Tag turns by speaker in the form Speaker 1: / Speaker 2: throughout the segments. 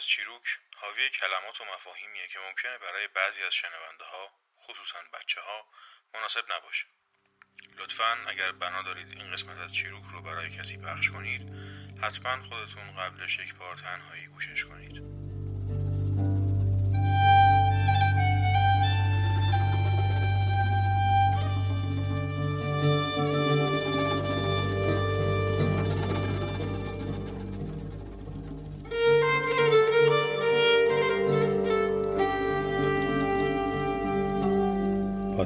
Speaker 1: از چیروک حاوی کلمات و مفاهیمیه که ممکنه برای بعضی از شنونده ها خصوصا بچه ها مناسب نباشه. لطفا اگر بنا دارید این قسمت از چیروک رو برای کسی پخش کنید حتما خودتون قبلش یک بار تنهایی گوشش کنید.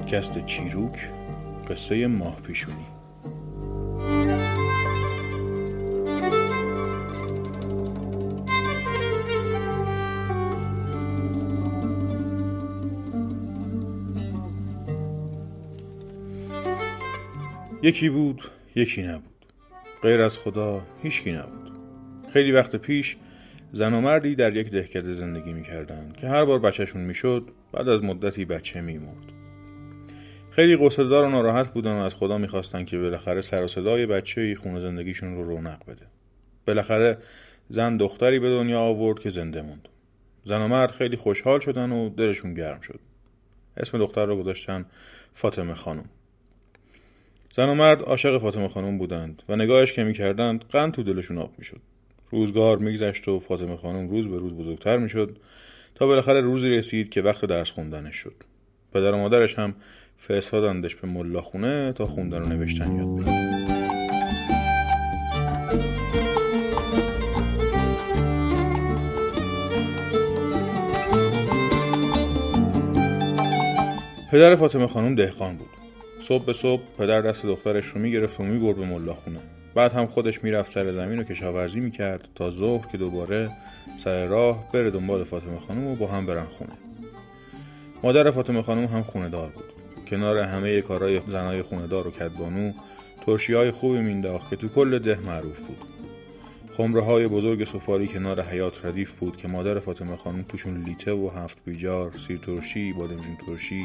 Speaker 1: پادکست چیروک قصه ماه پیشونی. یکی بود یکی نبود. غیر از خدا هیچکی نبود. خیلی وقت پیش زن و مردی در یک دهکده زندگی می‌کردند که هر بار بچهشون می‌شد بعد از مدتی بچه میمرد. خیلی قصدار و ناراحت بودن و از خدا می‌خواستن که بالاخره سر و صدای بچه خونه زندگیشون رو رونق بده. بالاخره زن دختری به دنیا آورد که زنده موند. زن و مرد خیلی خوشحال شدن و دلشون گرم شد. اسم دختر رو گذاشتن فاطمه خانم. زن و مرد عاشق فاطمه خانم بودند و نگاهش که می‌کردند قند تو دلشون آب می‌شد. روزگار میگذشت و فاطمه خانم روز به روز بزرگتر می‌شد تا بالاخره روزی رسید که وقت درس خوندنش شد. پدر و مادرش هم فرستادندش به ملا خونه تا خوندن و نوشتن یاد بگیره پدر فاطمه خانم دهقان بود. صبح به صبح پدر دست دخترش رو می‌گرفت و می‌برد به ملا خونه بعد هم خودش می‌رفت سر زمین رو کشاورزی می‌کرد تا ظهر که دوباره سر راه بره دنبال فاطمه خانم و با هم برن خونه. مادر فاطمه خانم هم خونه دار بود. کنار همه کارهای زنای خونه دار و کدبانو ترشی های خوبی مینداخت که تو کل ده معروف بود. خمره های بزرگ سفالی کنار حیات ردیف بود که مادر فاطمه خانم توشون لیته و هفت بیجار سیر ترشی بادمجون ترشی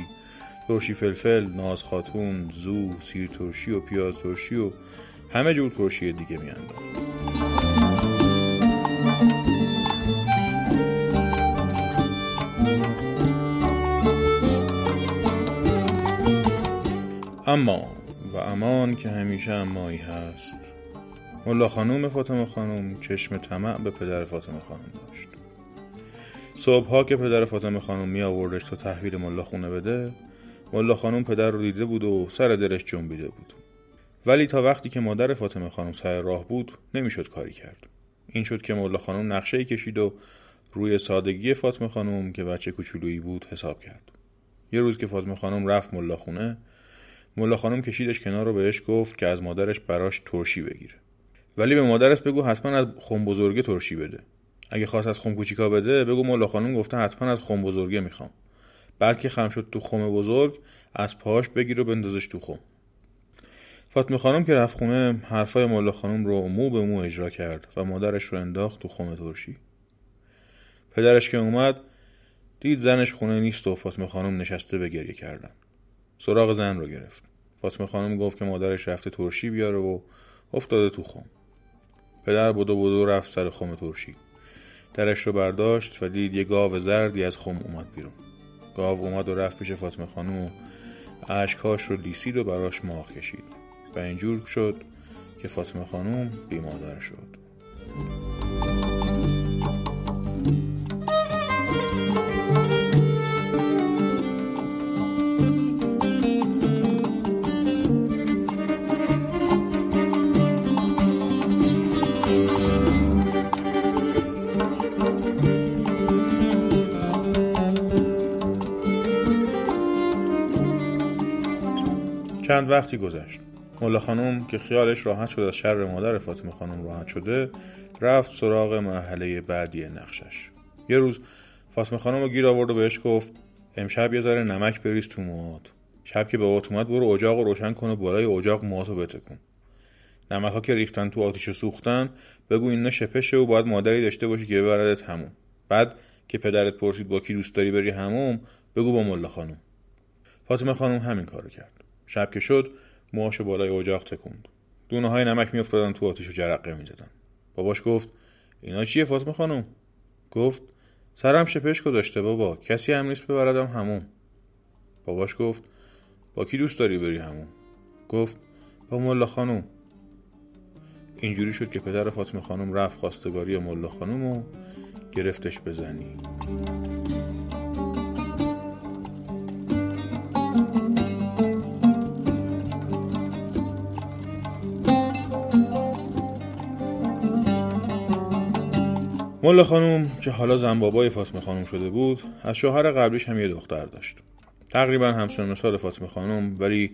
Speaker 1: ترشی فلفل ناز خاتون زو سیر ترشی و پیاز ترشی و همه جور ترشی دیگه میانداخت. اما و امان که همیشه امایی هست. ملا خانوم فاطمه خانم چشم طمع به پدر فاطمه خانم داشت. صبحها که پدر فاطمه خانم می آوردش تا تحویل ملا خونه بده ملا خانم پدر رو دیده بود و سر دلش جنبیده بود. ولی تا وقتی که مادر فاطمه خانم سر راه بود نمی‌شد کاری کرد. این شد که ملا خانم نقشه ای کشید و روی سادگی فاطمه خانم که بچه کوچولویی بود حساب کرد. یه روز که فاطمه خانم رفت ملا خونه ملا خانم کشیدش کنار رو بهش گفت که از مادرش براش ترشی بگیره ولی به مادرش بگو حتما از خم بزرگه ترشی بده. اگه خواست از خم کوچیکا بده بگو ملا خانم گفته حتما از خم بزرگه می‌خوام. بعد که خم شد تو خم بزرگ از پاش بگیر و بندازش تو خم. فاطمه خانم که رفت خونه حرفای ملا خانم رو مو به مو اجرا کرد و مادرش رو انداخت تو خم ترشی. پدرش که اومد دید زنش خونه نیست و فاطمه خانم نشسته به گریه کردن. سراغ زن رو گرفت. فاطمه خانم گفت که مادرش رفته ترشی بیاره و افتاده تو خم. پدر بودو بودو رفت سر خم ترشی. درش رو برداشت و دید یه گاو زردی از خم اومد بیرون. گاو اومد و رفت پیش فاطمه خانم و عشقاش رو لیسید و براش ماه کشید. و اینجور شد که فاطمه خانم بی مادر شد. چند وقتی گذشت. ملا خانم که خیالش راحت شد از شر مادر فاطمه خانم راحت شده رفت سراغ محله بعدی نقشش. یه روز فاطمه خانم رو گیر آورد و بهش گفت امشب یه ذره نمک بریز تو موهات. شب که به اومد برو اجاق رو روشن کن و بالای اجاق موهاتو بتکن نمک ها که ریختن تو آتیش سوختن بگو اینا شپشه و باید مادری داشته باشی که ببردت همون. بعد که پدرت پرسید با کی دوست داری بری هموم بگو با ملا خانم. فاطمه خانم همین کارو کرد. شب که شد موهاشو بالای اجاق تکوند. دونه های نمک میافتادن تو آتیش و جرقه می‌زدن. باباش گفت اینا چیه فاطمه خانم؟ گفت سرم شپش گذاشته بابا کسی هم نیست ببردم همون باباش گفت با کی دوست داری بری همون گفت با ملا خانم اینجوری شد که پدر فاطمه خانم رفت خواستگاری ملا خانم و گرفتش بزنی ملا خانم که حالا زنبابای فاطمه خانم شده بود از شوهر قبلیش هم یه دختر داشت. تقریبا همسن سال فاطمه خانم ولی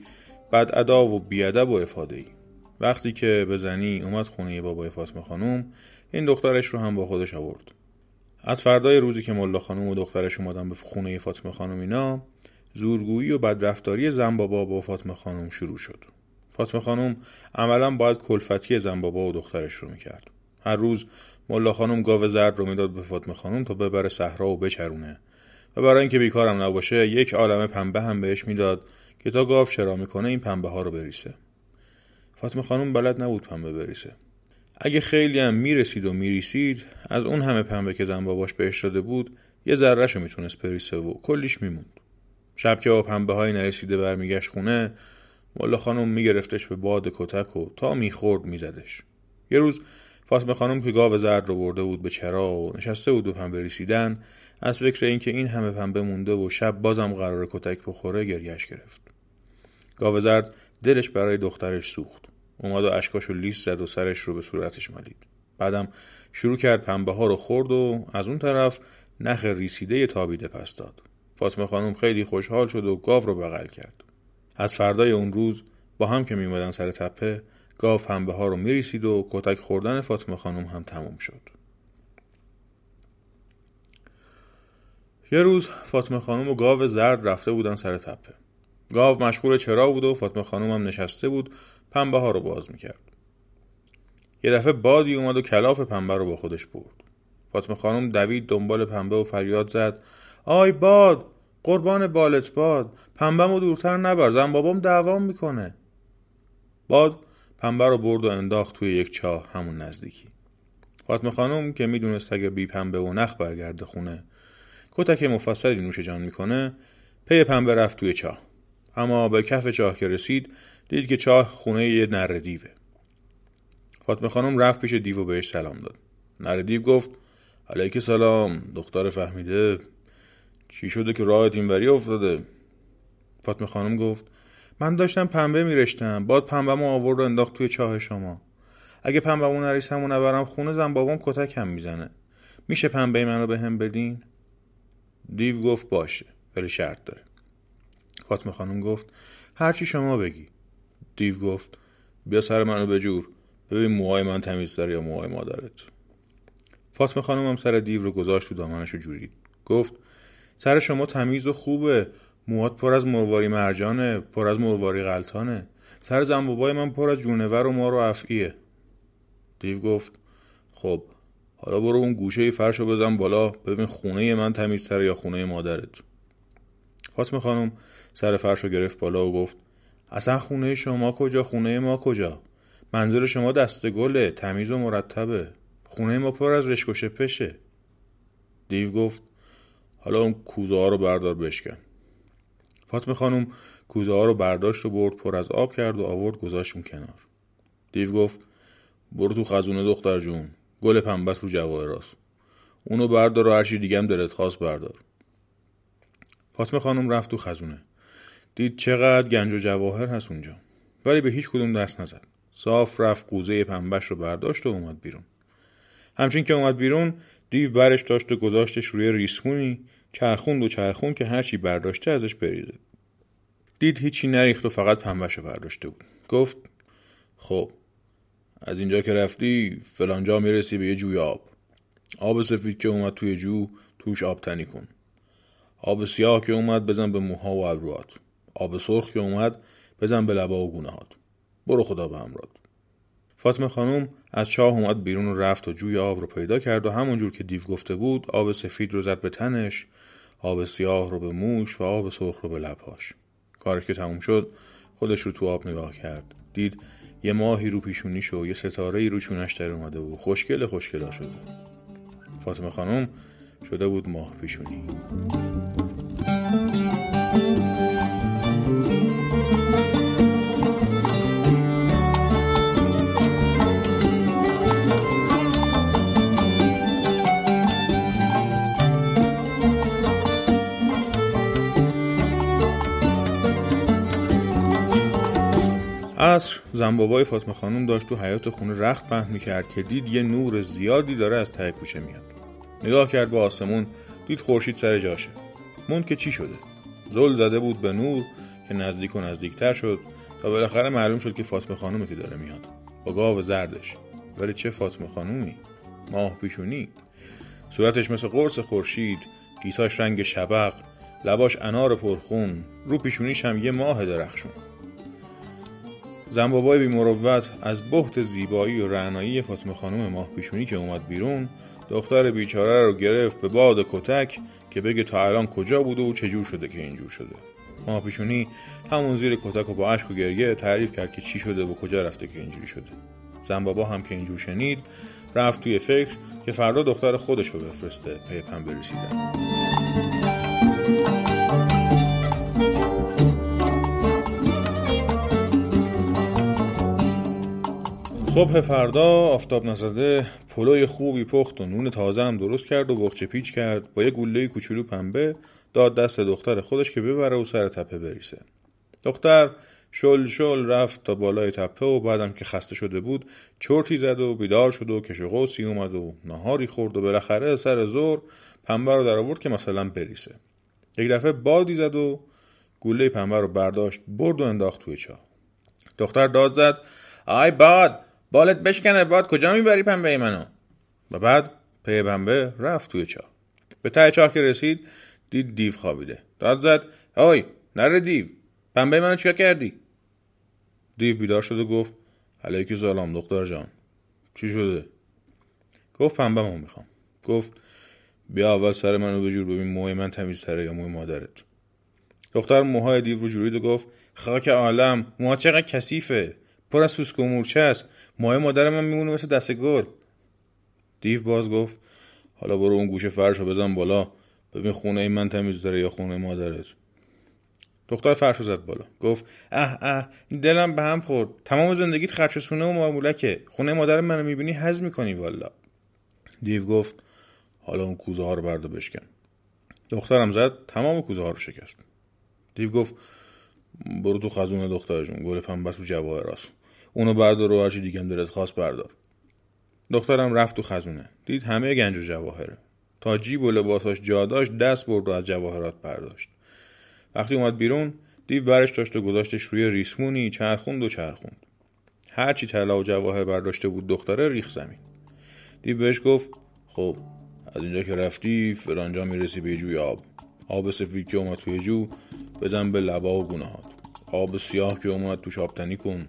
Speaker 1: بد ادا و بیادب و افاده ای وقتی که به زنی اومد خونه بابای فاطمه خانم این دخترش رو هم با خودش آورد. از فردای روزی که ملا خانم و دخترش اومدن به خونه فاطمه خانم اینا زورگویی و بدرفتاری زن بابا با فاطمه خانم شروع شد. فاطمه خانم عملا باید کلفتی زن بابا و دخترش رو می‌کرد. هر روز ملا خانم گاو زرد رو می‌داد به فاطمه خانم تا ببره صحرا و بچرونه. و برای اینکه بیکارم نباشه یک عالم پنبه هم بهش می‌داد که تا گاو شرا می‌کنه این پنبه ها رو بریسه. فاطمه خانم بلد نبود پنبه بریسه. اگه خیلی هم می‌رسید و میریسید از اون همه پنبه که زن باباش بهش داده بود یه ذرهشو می‌تونست بریسه و کلیش میموند. شب که با پنبه های نرسیده برمیگشت خونه ملا خانم میگرفتش به باد کتک و تا می‌خورد میزدش. یه روز فاطمه خانم که گاو زرد رو برده بود به چرا و نشسته بود به پنبه ریسیدن از فکر اینکه این همه پنبه مونده و شب بازم قرار کتک بخوره گریش گرفت. گاو زرد دلش برای دخترش سوخت. اومد و اشکاشو لیست زد و سرش رو به صورتش مالید. بعدم شروع کرد پنبه ها رو خورد و از اون طرف نخ ریسیده تابیده پس داد. فاطمه خانم خیلی خوشحال شد و گاو رو بغل کرد. از فردای اون روز با هم که میومدن سر تپه گاو پنبه ها رو میریسید و کتک خوردن فاطمه خانم هم تموم شد. یه روز فاطمه خانم و گاو زرد رفته بودن سر تپه. گاو مشغول چرا بود و فاطمه خانم هم نشسته بود پنبه ها رو باز می‌کرد. یه دفعه بادی اومد و کلاف پنبه رو با خودش برد. فاطمه خانم دوید دنبال پنبه و فریاد زد. آی باد قربان بالت باد پنبه دورتر نبر زن بابام دوام می‌کنه. باد پنبه رو برد و انداخت توی یک چاه همون نزدیکی. فاطمه خانم که می‌دونست اگه بی پنبه و نخ برگرده خونه کتک مفصلی نوش جان می‌کنه پی پنبه رفت توی چاه اما به کف چاه که رسید دید که چاه خونه یه نر دیوه. فاطمه خانم رفت پیش دیو و بهش سلام داد. نر دیو گفت علیک سلام دختر فهمیده. چی شده که راهت اینوری افتاده؟ فاطمه خانم گفت من داشتم پنبه میرشتم. باد پنبه ما آورد و انداخت توی چاه شما. اگه پنبه مون نریسم و نبرم خونه زن بابام کتک هم می‌زنه. میشه پنبه منو به هم بدین؟ دیو گفت باشه ولی شرط داره. فاطمه خانم گفت هرچی شما بگی. دیو گفت بیا سر منو به جور. ببین موهای من تمیز داره یا موهای مادرت. فاطمه خانم هم سر دیو رو گذاشت و دامنش رو جورید گفت سر شما تمیز و خوبه. موهات پر از مرواری مرجانه پر از مرواری غلطانه. سر زنبابای من پر از جونور و ما رو افعیه. دیو گفت خب حالا برو اون گوشه فرش رو بزن بالا ببین خونه من تمیزتره یا خونه مادرت. فاطمه خانم سر فرش رو گرفت بالا و گفت اصلا خونه شما کجا خونه ما کجا؟ منظر شما دست گله تمیز و مرتبه. خونه ما پر از رشک و شپشه. دیو گفت حالا اون کوزه ها رو بردار بشکن. فاطمه خانم کوزه ها رو برداشت و برد پر از آب کرد و آورد گذاشت اون کنار. دیو گفت برو تو خزونه دختر جون گل پنبت رو جواهراست اونو بردار و هرچی هم دلت خواست بردار. فاطمه خانم رفت تو خزونه. دید چقدر گنج و جواهر هست اونجا. ولی به هیچ کدوم دست نزد. صاف رفت قوزه پنبش رو برداشت و اومد بیرون. همچین که اومد بیرون دیو برش داشت و گذاشتش روی ریسمونی چرخوند و چرخون که هرچی برداشته ازش بریزه. دید هیچی نریخت و فقط پنبهشو برداشته بود. گفت خب از اینجا که رفتی فلانجا می‌رسی به یه جوی آب. آب سفید که اومد توی جو توش آب تنی کن. آب سیاه که اومد بزن به موها و ابروات آب سرخ که اومد بزن به لبا و گونه هات برو خدا به همراه فاطمه خانم از چاه اومد بیرون رفت و جوی آب رو پیدا کرد و همونجور که دیو گفته بود آب سفید رو زد به تنش آب سیاه رو به موش و آب سرخ رو به لبهاش کارش که تموم شد خودش رو تو آب نگاه کرد. دید یه ماهی رو پیشونیش و یه ستاره رو چونش در اومده و خوشگل خوشگلا شده. فاطمه خانم شده بود ماه پیشونی. عصر زنبابای فاطمه خانم داشت تو حیات خونه رخت پهن می‌کرد که دید یه نور زیادی داره از ته کوچه میاد. نگاه کرد به آسمون دید خورشید سر جاشه. موند که چی شده؟ زل زده بود به نور که نزدیک و نزدیکتر شد تا بالاخره معلوم شد که فاطمه خانومه که داره میاد. با گاو زردش. ولی چه فاطمه خانومی؟ ماه پیشونی. صورتش مثل قرص خورشید گیساش رنگ شبق لباش انار پرخون رو پیشونیش هم یه ماه درخشون. زنبابای بی مروت از بحت زیبایی و رعنایی فاطمه خانم ماه پیشونی که اومد بیرون دختر بیچاره رو گرفت به باد کتک که بگه تا الان کجا بوده و چجور شده که اینجور شده. ماه پیشونی همون زیر کتک و با اشک و گریه تعریف کرد که چی شده و کجا رفته که اینجوری شده. زنبابا هم که اینجور شنید رفت توی فکر که فردا دختر خودش رو بفرسته پی پنبه رسیدن. صبح فردا آفتاب نزده پلوی خوبی پخت و نون تازه هم درست کرد و بخچه پیچ کرد. با یه گله کوچولو پنبه داد دست دختر خودش که ببره و سر تپه بریسه دختر شل شل رفت تا بالای تپه و بعدم که خسته شده بود چرتی زد و بیدار شد و کش قوسی اومد و نهاری خورد و بالاخره سر زور پنبه رو در آورد که مثلا بریسه یک دفعه بادی زد و گوله پنبه رو برداشت برد و انداخت توی چاه. دختر داد زد آی باد بالت بشکنه باد کجا می‌بری پنبه منو؟ و بعد پی پنبه رفت توی چاه. به ته چاه که رسید دید دیو خوابیده. داد زد آی نره دیو پنبه منو چیکار کردی؟ دیو بیدار شد و گفت علیکی سلام دختر جان چی شده؟ گفت پنبه منو می‌خوام. گفت بیا اول سر منو به جور ببین موهای من تمیزتره یا موی مادرت. دختر موهای دیو رو جورید و گفت خاک عالم موها چقدر کثیفه پر از سوسک و مورچه است. ماه مادر من میمونه مثل دست گل. دیو باز گفت حالا برو اون گوشه فرش رو بزن بالا. ببین خونه این من تمیز داره یا خونه مادرت. دختر فرش زد بالا. گفت اه اه دلم به هم خورد. تمام زندگیت خرچسونه و معمولکه خونه مادر منو می‌بینی حز می‌کنی والا. دیو گفت حالا اون کوزه ها رو بردا بشکن. دخترم زد تمام کوزه ها رو شکست. دیو گفت برو تو خزونه دختر جون گل پنبه و جواهراست اونو بردار و هرچی دیگه دلت خواست بردار. دخترم رفت تو خزونه. دید همه گنج و جواهره. تا جیب و لباساش جا داشت دست برد و از جواهرات برداشت. وقتی اومد بیرون دیو برش داشت و گذاشتش روی ریسمونی چرخوند و چرخوند. هرچی طلا و جواهر برداشته بود دختره ریخ زمین. دیو بهش گفت خب از اینجا که رفتی فرانجا می‌رسی به جوی آب. آب سفید که اومد توی جو بزن به لبا و گونهات آب سیاه که اومد توش آبتنی کن.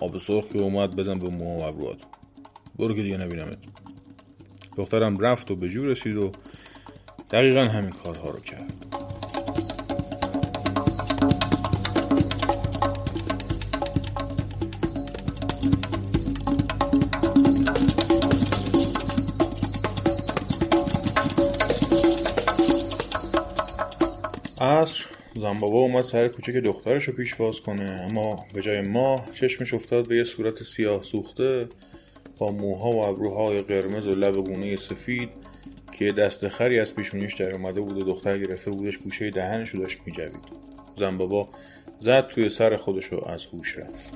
Speaker 1: آب سرخ که اومد بزن به موها و ابروات برو که دیگه نبینمت. دخترم رفت و به جور رسید و دقیقا همین کارها رو کرد. عصر زنبابا اومد سر کوچه که دخترش رو پیش باز کنه. اما به جای ماه چشمش افتاد به یه صورت سیاه سوخته با موها و ابروهای قرمز و لب گونه سفید که دست خری از پیشونیش در اومده بود و دختر گرفته بودش گوشه دهنش رو داشت میجوید. زنبابا زد توی سر خودش رو از هوش رفت.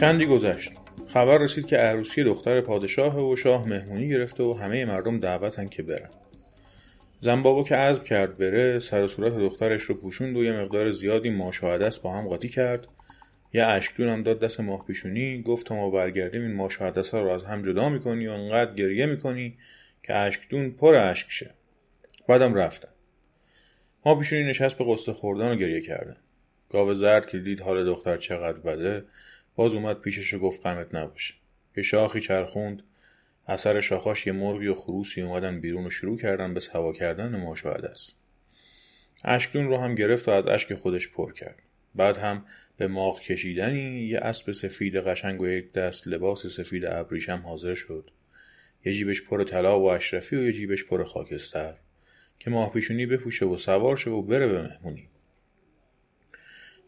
Speaker 1: چندی گذشت؟ خبر رسید که عروسی دختر پادشاه و شاه مهمونی گرفته و همه مردم دعوتن که برن. زنبابا که عزم کرد بره سر و صورت دخترش رو پوشوند و یه مقدار زیادی ماشاهده با هم قاطی کرد. یه اشکدون هم داد دست ماه پیشونی گفت ما برگردیم این ماشاهده ها رو از هم جدا می‌کنی و انقدر گریه می‌کنی که اشکدون پر اشک شه. بعدم رفتن. ما پیشونی نشست به قصه خوردن و گریه کردن. گاو زرد که دید حال دختر چقدر بده باز اومد پیشش و گفت غمت نباشه یه شاخی چرخوند اثر شاخاش یه مرغی و خروسی اومدن بیرون و شروع کردن به سوا کردن ماشاهده است اشکدون رو هم گرفت و از اشک خودش پر کرد. بعد هم به ماغ کشیدنی یه اسب سفید قشنگ و یک دست لباس سفید ابریشم حاضر شد. یه جیبش پر طلا و اشرفی و یه جیبش پر خاکستر. که ماه پیشونی بپوشه و سوار شه و بره به مهمونی.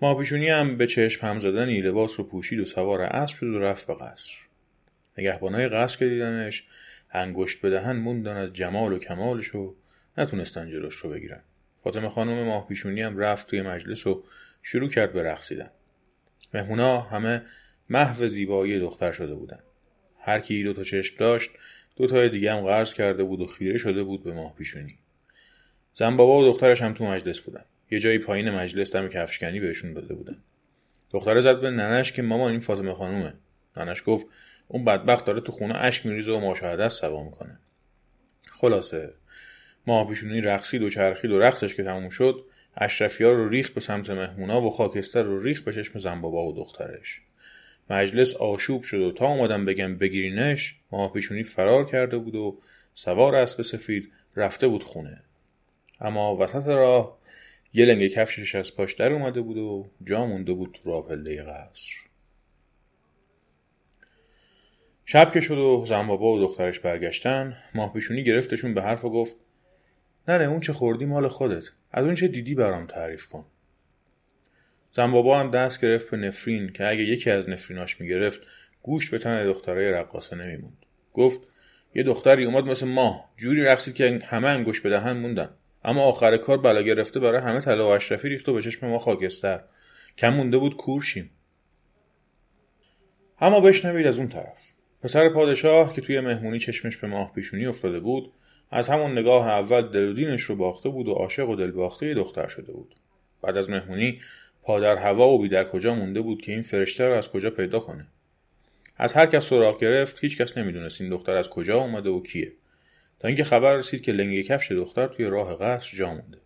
Speaker 1: ماپیشونی هم به چشم هم زدنی لباس رو پوشید و سوار اسب شد و رفت به قصر. نگهبانای قصر که دیدنش انگشت بدهن موندن از جمال و کمالش و نتونستن جلوش رو بگیرن. فاطمه خانم ماه پیشونی هم رفت توی مجلس و شروع کرد به رقصیدن. مهمونا همه محو زیبایی دختر شده بودن. هر کی دو تا چشم داشت دو تای دیگه هم قرض کرده بود و خیره شده بود به ماه پیشونی زن بابا و دخترش هم تو مجلس بودن. یه جایی پایین مجلس دم کفشکنی بهشون داده بودن. دختره زد به ننش که مامان این فاطمه خانومه. ننش گفت اون بدبخت داره تو خونه اشک میریزه و مشاهده سوا می‌کنه. خلاصه ما پیشونی رقصید و چرخید و رقصش که تموم شد اشرفی ها رو ریخت به سمت مهمونا و خاکستر رو ریخت به چشم زنبابا و دخترش. مجلس آشوب شد و تا اومدم بگم بگیرینش ما پیشونی فرار کرده بود و سوار اسب سفید رفته بود خونه. اما وسط راه یه لنگ کفشش از پاش در اومده بود و جا مونده بود تو راه قصر. شب که شد و زنبابا و دخترش برگشتن ماه پیشونی گرفتشون به حرف و گفت نه نه اون چه خوردی مال خودت. از اون چه دیدی برام تعریف کن. زنبابا هم دست گرفت به نفرین که اگه یکی از نفریناش می‌گرفت گوشت به تن دختره رقاصه نمیموند. گفت یه دختری اومد مثل ماه. جوری رقصید که همه انگوش به دهن موندن. اما آخر کار بلا گرفته برای همه طلا و اشرفی ریخت و به چشم ما خاکستر. کم مونده بود کورشیم. اما بشنوید از اون طرف. پسر پادشاه که توی مهمونی چشمش به ماه پیشونی افتاده بود از همون نگاه اول دل و دینش رو باخته بود و عاشق و دل باخته دختر شده بود. بعد از مهمونی پادر هوا و بی در کجا مونده بود که این فرشته رو از کجا پیدا کنه؟ از هر کس سراغ گرفت هیچ کس نمی‌دونست این دختر از کجا اومده و کیه. تا اینکه خبر رسید که لنگه کفش دختر توی راه قصر جا مونده.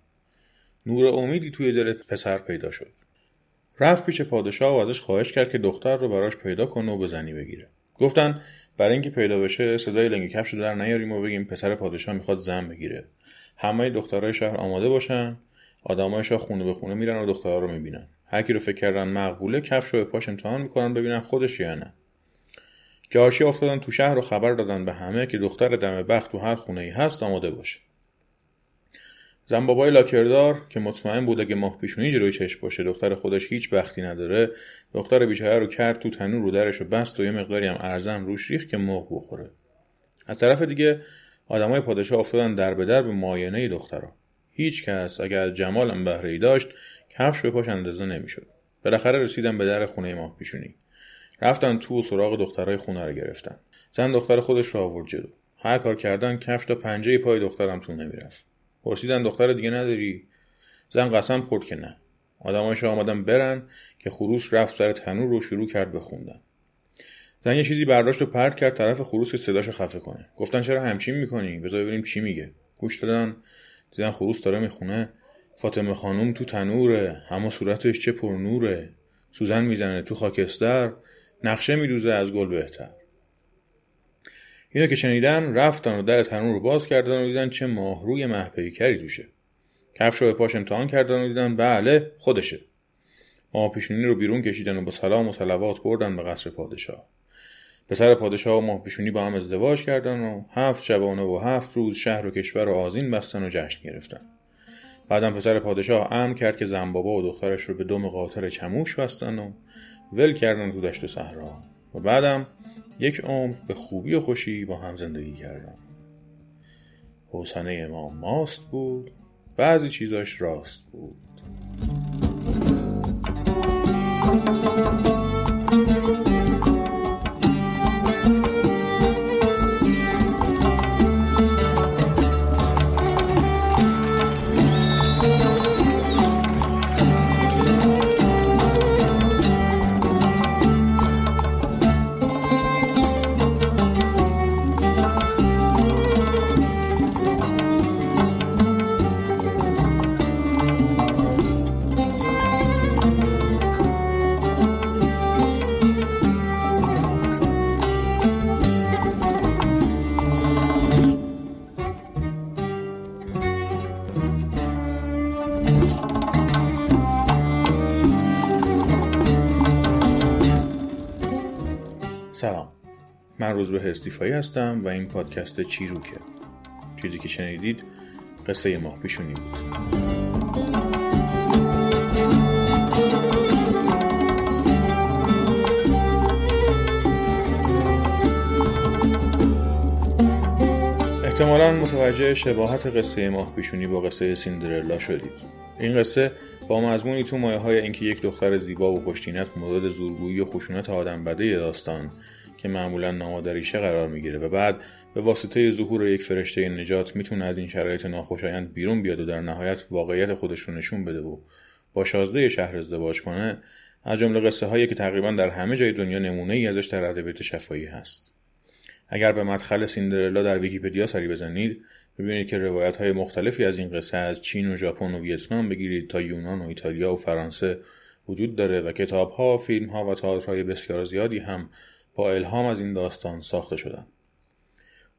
Speaker 1: نور امیدی توی دل پسر پیدا شد. رفت پیش پادشاه و ازش خواهش کرد که دختر رو براش پیدا کنه و به زنی بگیره. گفتن برای اینکه پیدا بشه صدای لنگ کفش رو در نیاریم و بگیم پسر پادشاه می‌خواد زن بگیره. همه دخترای شهر آماده باشن. آدمای شاه خونه به خونه میرن و دخترها رو می‌بینن. هر کی رو فکر کردن مقبوله کفش رو به پاش امتحان می‌کنن ببینن خودش یا نه. جارچی افتادن تو شهر رو خبر دادن به همه که دختر دم بخت تو هر خونه ای هست آماده باشه زن بابای لاکردار که مطمئن بود اگه ماه پیشونی جلوی چشم باشه دختر خودش هیچ بختی نداره دختر بیچاره رو کرد تو تنور رو درش رو بست و یه مقداری هم ارزم روش ریخ که ماه بخوره. از طرف دیگه آدمای پادشاه افتادن در به در به معاینه دخترها هیچ کس اگر از جمالم بهره داشت کفش به پاش اندازه نمی‌شد. بالاخره رسیدن به در خونه ماه پیشونی. رفتن تو و سراغ دخترای خونه رو گرفتن. زن دختر خودش رو آورد جلو. هر کار کردن کفش تا پنجه پای دخترم تو نمی‌رفت پرسیدن دختر دیگه نداری؟ زن قسم خورد که نه. آدمایش آمدن برن که خروس رفت سر تنور رو شروع کرد بخوندن زن یه چیزی برداشت و پرت کرد طرف خروس که صداشو خفه کنه. گفتن چرا همچین می‌کنی؟ بذار ببینیم چی میگه. گوش دادن. دیدن خروس داره می‌خونه. فاطمه خانوم تو تنوره. اما صورتش چه پرنوره سوزن می‌زنه تو خاکستر. نقشه میدوزه از گل بهتر. اینا که شنیدن رفتن و در تنور رو باز کردن و دیدن چه ماهروی محپیکری توشه. کفش رو به پاش امتحان کردن و دیدن بله خودشه. ماه پیشونی رو بیرون کشیدن و با سلام و سلوات بردن به قصر پادشاه. پسر پادشاه و ماه پیشونی با هم ازدواج کردن و هفت شبانه و هفت روز شهر و کشور و آزین بستن و جشن گرفتن. بعدم پسر پادشاه امر کرد که زنبابا و دخترش رو به دم قاطر چموش بستن و ول کردن تو دشت و صحرا و بعدم یک عمر به خوبی و خوشی با هم زندگی کردن حسنه ما ماست بود بعضی چیزاش راست بود. روزبه هستیفایی هستم و این پادکست چیروکه. چیزی که شنیدید قصه ماه پیشونی بود. احتمالا متوجه شباهت قصه ماه پیشونی با قصه سیندرلا شدید. این قصه با مضمونی تو مایه های اینکه یک دختر زیبا و خوشتینت مورد زورگویی و خشونت آدم بده داستان که معمولا نامادریشه قرار می‌گیره و بعد به واسطه ظهور یک فرشته نجات می‌تونه از این شرایط ناخوشایند بیرون بیاد و در نهایت واقعیت خودش رو نشون بده و با شازده شهر ازدواج کنه از جمله قصه هایی که تقریبا در همه جای دنیا نمونه ای ازش در ادبیات شفاهی هست. اگر به مدخل سیندرلا در ویکیپدیا سری بزنید ببینید که روایت های مختلفی از این قصه از چین و ژاپن و ویتنام بگیرید تا یونان و ایتالیا و فرانسه وجود داره و کتاب ها، فیلم ها و تئاترهای بسیار زیادی هم با الهام از این داستان ساخته شدن.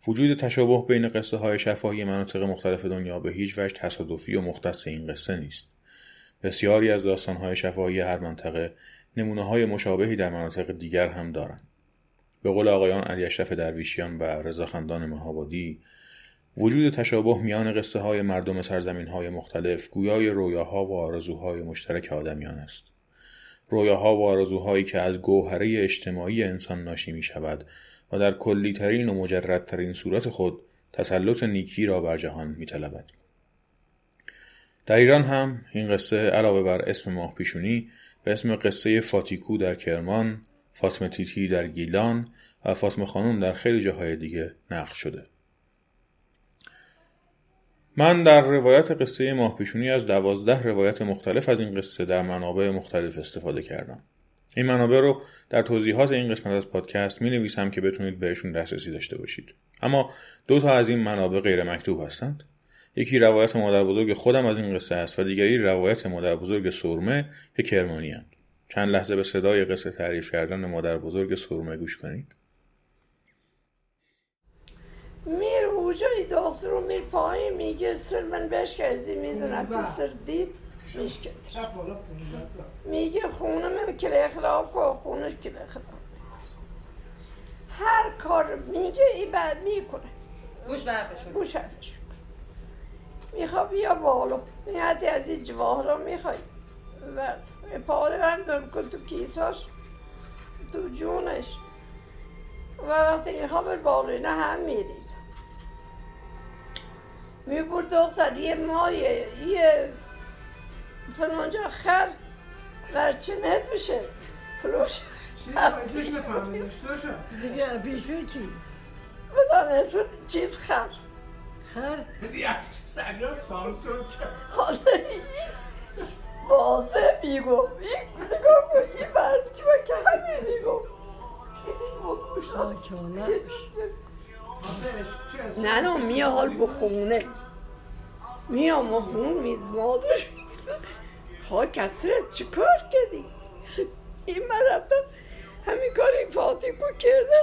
Speaker 1: وجود تشابه بین قصه های شفاهی مناطق مختلف دنیا به هیچ وجه تصادفی و مختص این قصه نیست. بسیاری از داستان های شفاهی هر منطقه نمونه های مشابهی در مناطق دیگر هم دارند. به قول آقایان علی اشرف درویشیان و رضاخندان مهابادی وجود تشابه میان قصه های مردم سرزمین های مختلف گویای رویاها و آرزوهای مشترک آدمیان است. رویاها و آرزوهایی که از گوهره اجتماعی انسان ناشی می شود و در کلی ترین و مجردترین صورت خود تسلط نیکی را بر جهان می طلبد. در ایران هم این قصه علاوه بر اسم ماه پیشونی به اسم قصه فاتیکو در کرمان، فاطمه تیتی در گیلان و فاطمه خانم در خیلی جاهای دیگه نقل شده. من در روایت قصه ماه پیشونی از دوازده روایت مختلف از این قصه در منابع مختلف استفاده کردم. این منابع رو در توضیحات این قسمت از پادکست می نویسم که بتونید بهشون دسترسی داشته باشید. اما دو تا از این منابع غیر مکتوب هستند. یکی روایت مادر بزرگ خودم از این قصه است و دیگری روایت مادر بزرگ سرمه که کرمانی هست. چند لحظه به صدای قصه تعریف کردن مادر بزرگ سرمه گوش کنید.
Speaker 2: میر اونجای دختر رو میر پایین میگه سر من بشکزی می‌زنه تو سر دیب میشکد میگه خونه من کلی خلاف و خونش کلی خلاف هر کار میگه ای بعد می‌کنه
Speaker 3: گوش به حرفش
Speaker 2: گوش حرفش میخوا بیا بالا این از از این جواهرا می‌خوای و پاره هم کن تو کیساش تو جونش و وقتی می‌خوام بر بالا نه هم میریزم میبور دختر یه مایه یه فلانجا خر ورچنت بشه. فلوش
Speaker 4: دیگه بیشو چی؟
Speaker 2: بدن اسمت چیز خر.
Speaker 4: خر؟
Speaker 2: حالا این بازه میگو. این نگاه کن این مرد که من که همین میگو. نه نه میاد حال بخونه میام خون میز مادرش خواه کسرت چی کار کردی؟ این من رفتم همین کار این فاتیکو کرده.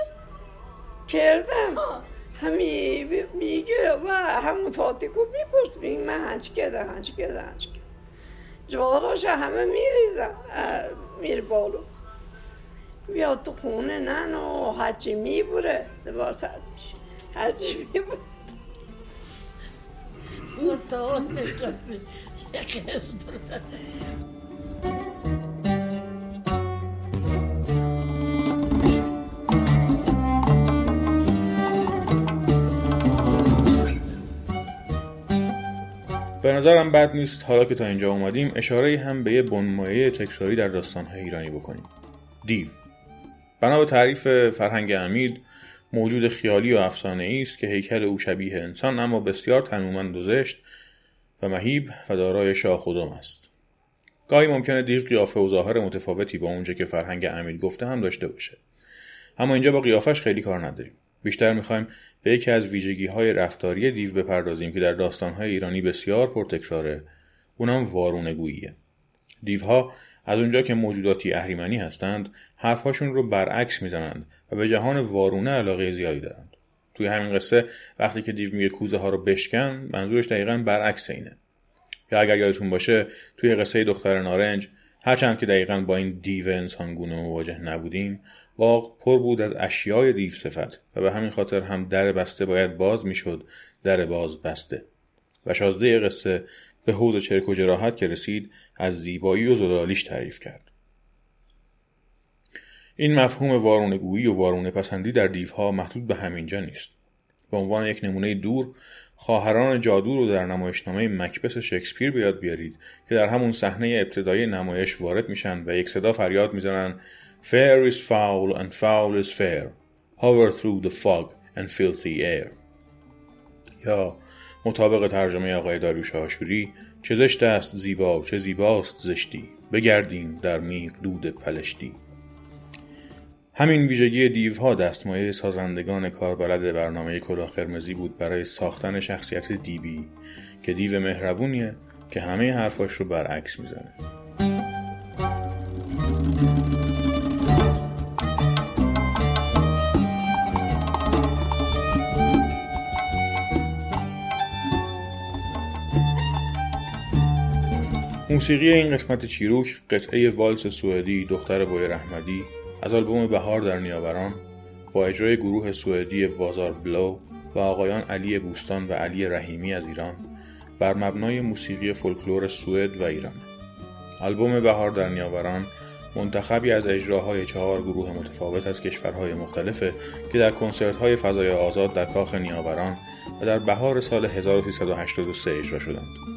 Speaker 2: کردم. همین میگه و همون فاتیکو میپرس میگه من هنچ کرده هنچ کرده هنچ کرده جواراش همه میریزم. میر بالو. بیاد تو خونه نن و هرچی میبوره دوبار سرش
Speaker 4: متعال نشستی
Speaker 1: به نظرم بد نیست حالا که تا اینجا اومدیم اشاره هم به یه بنمایه تکراری در داستانهای ایرانی بکنیم. دیو. بنا به تعریف فرهنگ امید موجود خیالی و افسانه است که هیکل او شبیه انسان اما بسیار تنومند و زشت و مهیب و دارای شاخ و است. گاهی ممکنه دیو قیافه و ظاهر متفاوتی با اونچه که فرهنگ امید گفته هم داشته باشه. اما اینجا با قیافش خیلی کار نداریم. بیشتر می‌خوایم به یکی از ویژگی های رفتاری دیو بپردازیم که در داستانهای ایرانی بسیار پرتکراره. اونم وارونگوییه. دیوها از اونجا که موجوداتی اهریمنی هستند حرفهاشون رو برعکس می‌زنند و به جهان وارونه علاقه زیادی دارند. توی همین قصه وقتی که دیو میگه کوزه ها رو بشکن منظورش دقیقا برعکس اینه. یا اگر یادتون باشه توی قصه دختر نارنج هرچند که دقیقا با این دیو انسانگونه مواجه نبودیم باغ پر بود از اشیای دیو صفت و به همین خاطر هم در بسته باید باز می‌شد در باز بسته و شازده قصه به حوز چرک و جراحت که رسید از زیبایی و زلالیش تعریف کرد. این مفهوم وارونگویی و وارونه پسندی در دیوها محدود به همینجا نیست. به عنوان یک نمونه دور خواهران جادو رو در نمایشنامه مکبس شکسپیر بیاد بیارید که در همون صحنه ابتدایی نمایش وارد میشن و یک صدا فریاد می‌زنن Fair is foul and foul is fair. Hover through the fog and filthy air. یا مطابق ترجمه آقای داریوش آشوری چه زشت است زیبا چه زیباست زشتی. بگردیم در میغ دود پلشتی. همین ویژگی دیوها دستمایه سازندگان کاربلد برنامه کلاه قرمزی بود برای ساختن شخصیت دیبی که دیو مهربونیه که همه حرفاش رو برعکس می‌زنه. موسیقی این قسمت چیروک قطعه والس سوئدی دختر بوی رحمدی از آلبوم بهار در نیاوران با اجرای گروه سوئدی بازار بلو و آقایان علی بوستان و علی رحیمی از ایران بر مبنای موسیقی فولکلور سوئد و ایران آلبوم بهار در نیاوران منتخبی از اجراهای چهار گروه متفاوت از کشورهای مختلفه که در کنسرت های فضای آزاد در کاخ نیاوران و در بهار سال 1383 اجرا شدند.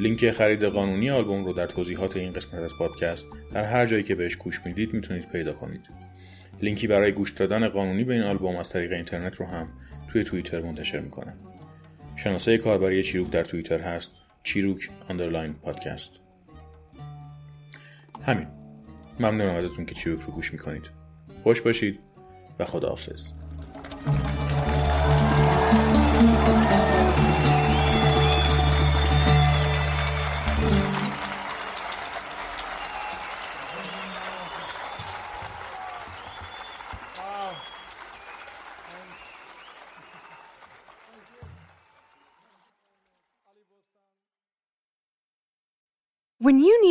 Speaker 1: لینک خرید قانونی آلبوم رو در توضیحات این قسمت از پادکست در هر جایی که بهش گوش می‌دید می‌تونید پیدا کنید. لینکی برای گوش دادن قانونی به این آلبوم از طریق اینترنت رو هم توی توییتر منتشر می‌کنم. شناسه کاربری چیروک در توییتر هست چیروک underline پادکست. همین. ممنونم ازتون که چیروک رو گوش می‌کنید. خوش باشید و خداحافظ.